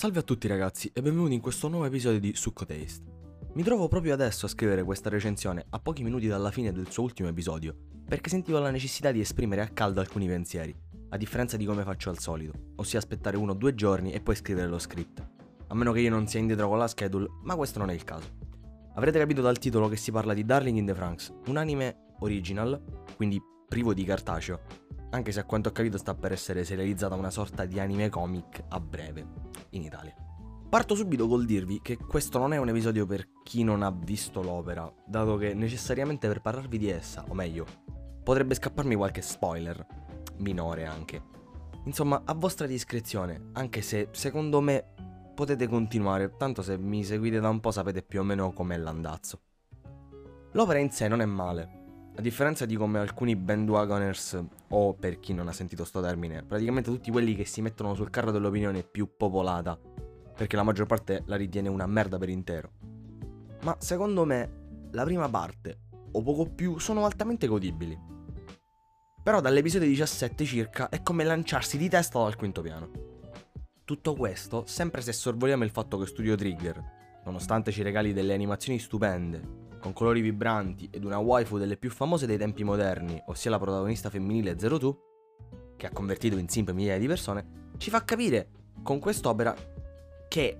Salve a tutti ragazzi e benvenuti in questo nuovo episodio di Succo Taste. Mi trovo proprio adesso a scrivere questa recensione a pochi minuti dalla fine del suo ultimo episodio, perché sentivo la necessità di esprimere a caldo alcuni pensieri, a differenza di come faccio al solito, ossia aspettare uno o due giorni e poi scrivere lo script. A meno che io non sia indietro con la schedule, ma questo non è il caso. Avrete capito dal titolo che si parla di Darling in the Franks, un anime original, quindi privo di cartaceo, anche se a quanto ho capito sta per essere serializzata una sorta di anime comic a breve in Italia. Parto subito col dirvi che questo non è un episodio per chi non ha visto l'opera, dato che necessariamente per parlarvi di essa, o meglio, potrebbe scapparmi qualche spoiler, minore anche. Insomma, a vostra discrezione, anche se secondo me potete continuare, tanto se mi seguite da un po' sapete più o meno com'è l'andazzo. L'opera in sé non è male, a differenza di come alcuni bandwagoners, o per chi non ha sentito sto termine, praticamente tutti quelli che si mettono sul carro dell'opinione più popolata, perché la maggior parte la ritiene una merda per intero. Ma secondo me, la prima parte, o poco più, sono altamente godibili. Però dall'episodio 17 circa è come lanciarsi di testa dal quinto piano. Tutto questo sempre se sorvoliamo il fatto che Studio Trigger, nonostante ci regali delle animazioni stupende, con colori vibranti ed una waifu delle più famose dei tempi moderni, ossia la protagonista femminile Zero Two, che ha convertito in simp migliaia di persone, ci fa capire con quest'opera che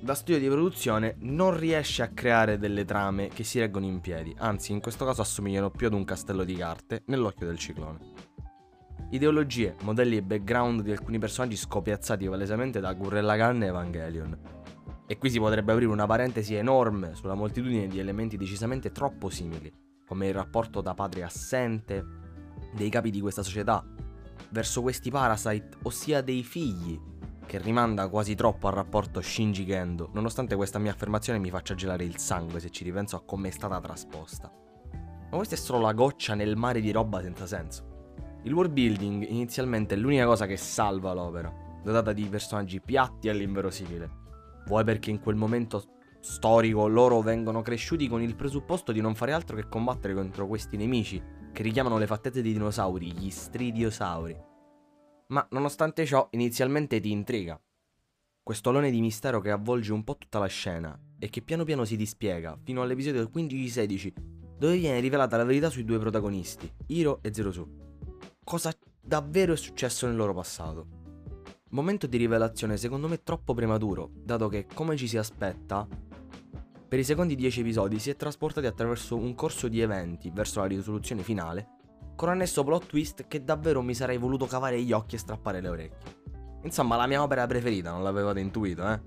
da studio di produzione non riesce a creare delle trame che si reggono in piedi, anzi in questo caso assomigliano più ad un castello di carte nell'occhio del ciclone. Ideologie, modelli e background di alcuni personaggi scopiazzati palesemente da Gurrella Gun e Evangelion, e qui si potrebbe aprire una parentesi enorme sulla moltitudine di elementi decisamente troppo simili, come il rapporto da padre assente dei capi di questa società verso questi parasite, ossia dei figli, che rimanda quasi troppo al rapporto Shinji Gendo, nonostante questa mia affermazione mi faccia gelare il sangue se ci ripenso a come è stata trasposta. Ma questa è solo la goccia nel mare di roba senza senso. Il world building inizialmente è l'unica cosa che salva l'opera, dotata di personaggi piatti all'inverosimile, vuoi perché in quel momento storico loro vengono cresciuti con il presupposto di non fare altro che combattere contro questi nemici che richiamano le fattezze dei dinosauri, gli stridiosauri. Ma nonostante ciò, inizialmente ti intriga. Questo alone di mistero che avvolge un po' tutta la scena e che piano piano si dispiega fino all'episodio 15-16, dove viene rivelata la verità sui due protagonisti, Hiro e Zero Su. Cosa davvero è successo nel loro passato. Momento di rivelazione secondo me troppo prematuro, dato che, come ci si aspetta, per i secondi 10 episodi si è trasportati attraverso un corso di eventi verso la risoluzione finale, con annesso plot twist che davvero mi sarei voluto cavare gli occhi e strappare le orecchie. Insomma, la mia opera preferita, non l'avevate intuito, eh?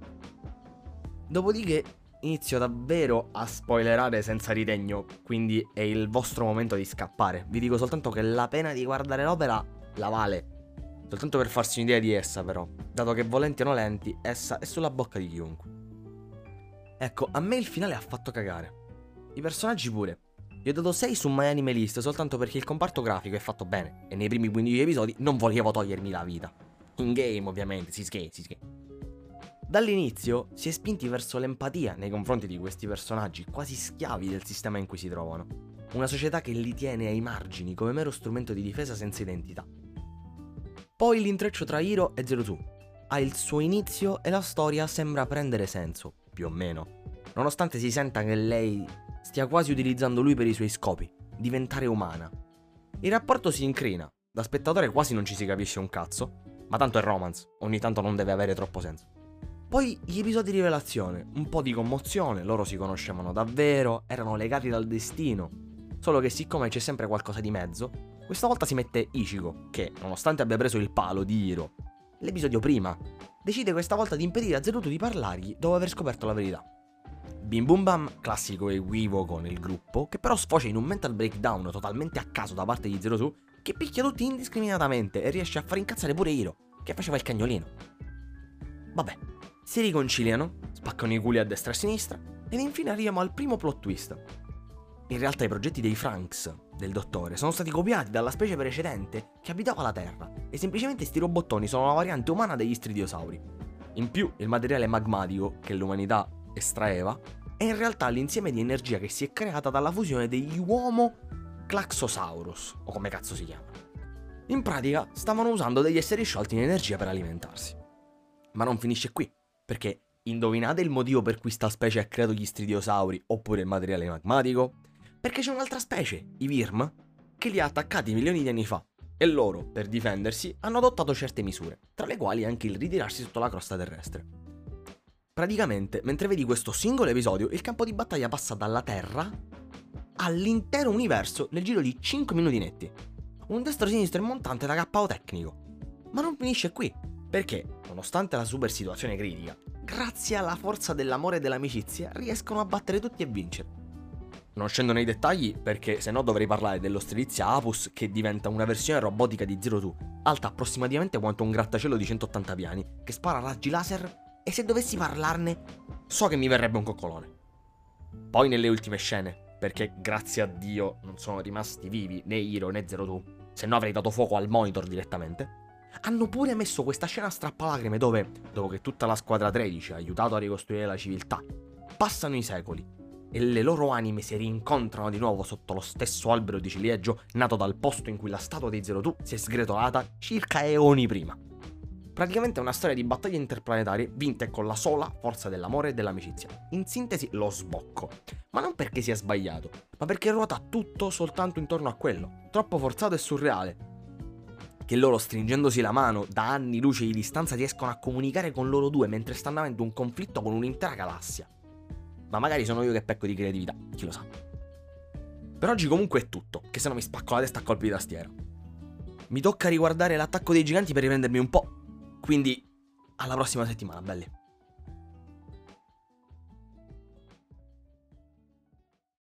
Dopodiché inizio davvero a spoilerare senza ritegno, quindi è il vostro momento di scappare. Vi dico soltanto che la pena di guardare l'opera la vale Soltanto per farsi un'idea di essa, però, dato che volenti o nolenti, essa è sulla bocca di chiunque. Ecco, a me il finale ha fatto cagare. I personaggi pure. Gli ho dato 6 su My Anime List soltanto perché il comparto grafico è fatto bene e nei primi 15 episodi non volevo togliermi la vita. In game, ovviamente, si scherza, si scherza. Dall'inizio si è spinti verso l'empatia nei confronti di questi personaggi, quasi schiavi del sistema in cui si trovano. Una società che li tiene ai margini come mero strumento di difesa senza identità. Poi l'intreccio tra Hiro e Zero Two ha il suo inizio e la storia sembra prendere senso, più o meno. Nonostante si senta che lei stia quasi utilizzando lui per i suoi scopi, diventare umana. Il rapporto si incrina, da spettatore quasi non ci si capisce un cazzo, ma tanto è romance, ogni tanto non deve avere troppo senso. Poi gli episodi di rivelazione, un po' di commozione, loro si conoscevano davvero, erano legati dal destino. Solo che siccome c'è sempre qualcosa di mezzo, questa volta si mette Ichigo, che, nonostante abbia preso il palo di Hiro l'episodio prima, decide questa volta di impedire a Zeruto di parlargli dopo aver scoperto la verità. Bim Bum Bam, classico equivoco nel gruppo, che però sfocia in un mental breakdown totalmente a caso da parte di Zeruto, che picchia tutti indiscriminatamente e riesce a far incazzare pure Hiro, che faceva il cagnolino. Vabbè, si riconciliano, spaccano i culi a destra e a sinistra, ed infine arriviamo al primo plot twist. In realtà i progetti dei Franks, del dottore sono stati copiati dalla specie precedente che abitava la Terra e semplicemente sti robottoni sono la variante umana degli stridiosauri. In più, il materiale magmatico che l'umanità estraeva è in realtà l'insieme di energia che si è creata dalla fusione degli Uomo Claxosaurus, o come cazzo si chiama. In pratica, stavano usando degli esseri sciolti in energia per alimentarsi. Ma non finisce qui. Perché indovinate il motivo per cui sta specie ha creato gli stridiosauri oppure il materiale magmatico? Perché c'è un'altra specie, i Virm, che li ha attaccati milioni di anni fa e loro, per difendersi, hanno adottato certe misure, tra le quali anche il ritirarsi sotto la crosta terrestre. Praticamente, mentre vedi questo singolo episodio, il campo di battaglia passa dalla Terra all'intero universo nel giro di 5 minuti netti. Un destro-sinistro e montante da KO tecnico. Ma non finisce qui, perché, nonostante la super situazione critica, grazie alla forza dell'amore e dell'amicizia riescono a battere tutti e vincere. Non scendo nei dettagli perché se no dovrei parlare dello Strelizia Apus che diventa una versione robotica di Zero Two, alta approssimativamente quanto un grattacielo di 180 piani, che spara raggi laser e se dovessi parlarne so che mi verrebbe un coccolone. Poi nelle ultime scene, perché grazie a Dio non sono rimasti vivi né Hiro né Zero Two, se no avrei dato fuoco al monitor direttamente, hanno pure messo questa scena strappalacrime dove, dopo che tutta la squadra 13 ha aiutato a ricostruire la civiltà, passano i secoli e le loro anime si rincontrano di nuovo sotto lo stesso albero di ciliegio nato dal posto in cui la statua dei Zero Two si è sgretolata circa eoni prima. Praticamente è una storia di battaglie interplanetarie vinte con la sola forza dell'amore e dell'amicizia. In sintesi, lo sbocco. Ma non perché sia sbagliato, ma perché ruota tutto soltanto intorno a quello. Troppo forzato e surreale. Che loro stringendosi la mano da anni luce di distanza riescono a comunicare con loro due mentre stanno avendo un conflitto con un'intera galassia. Ma magari sono io che pecco di creatività, chi lo sa. Per oggi comunque è tutto, che se no mi spacco la testa a colpi di tastiera. Mi tocca riguardare l'attacco dei giganti per riprendermi un po'. Quindi, alla prossima settimana, belli.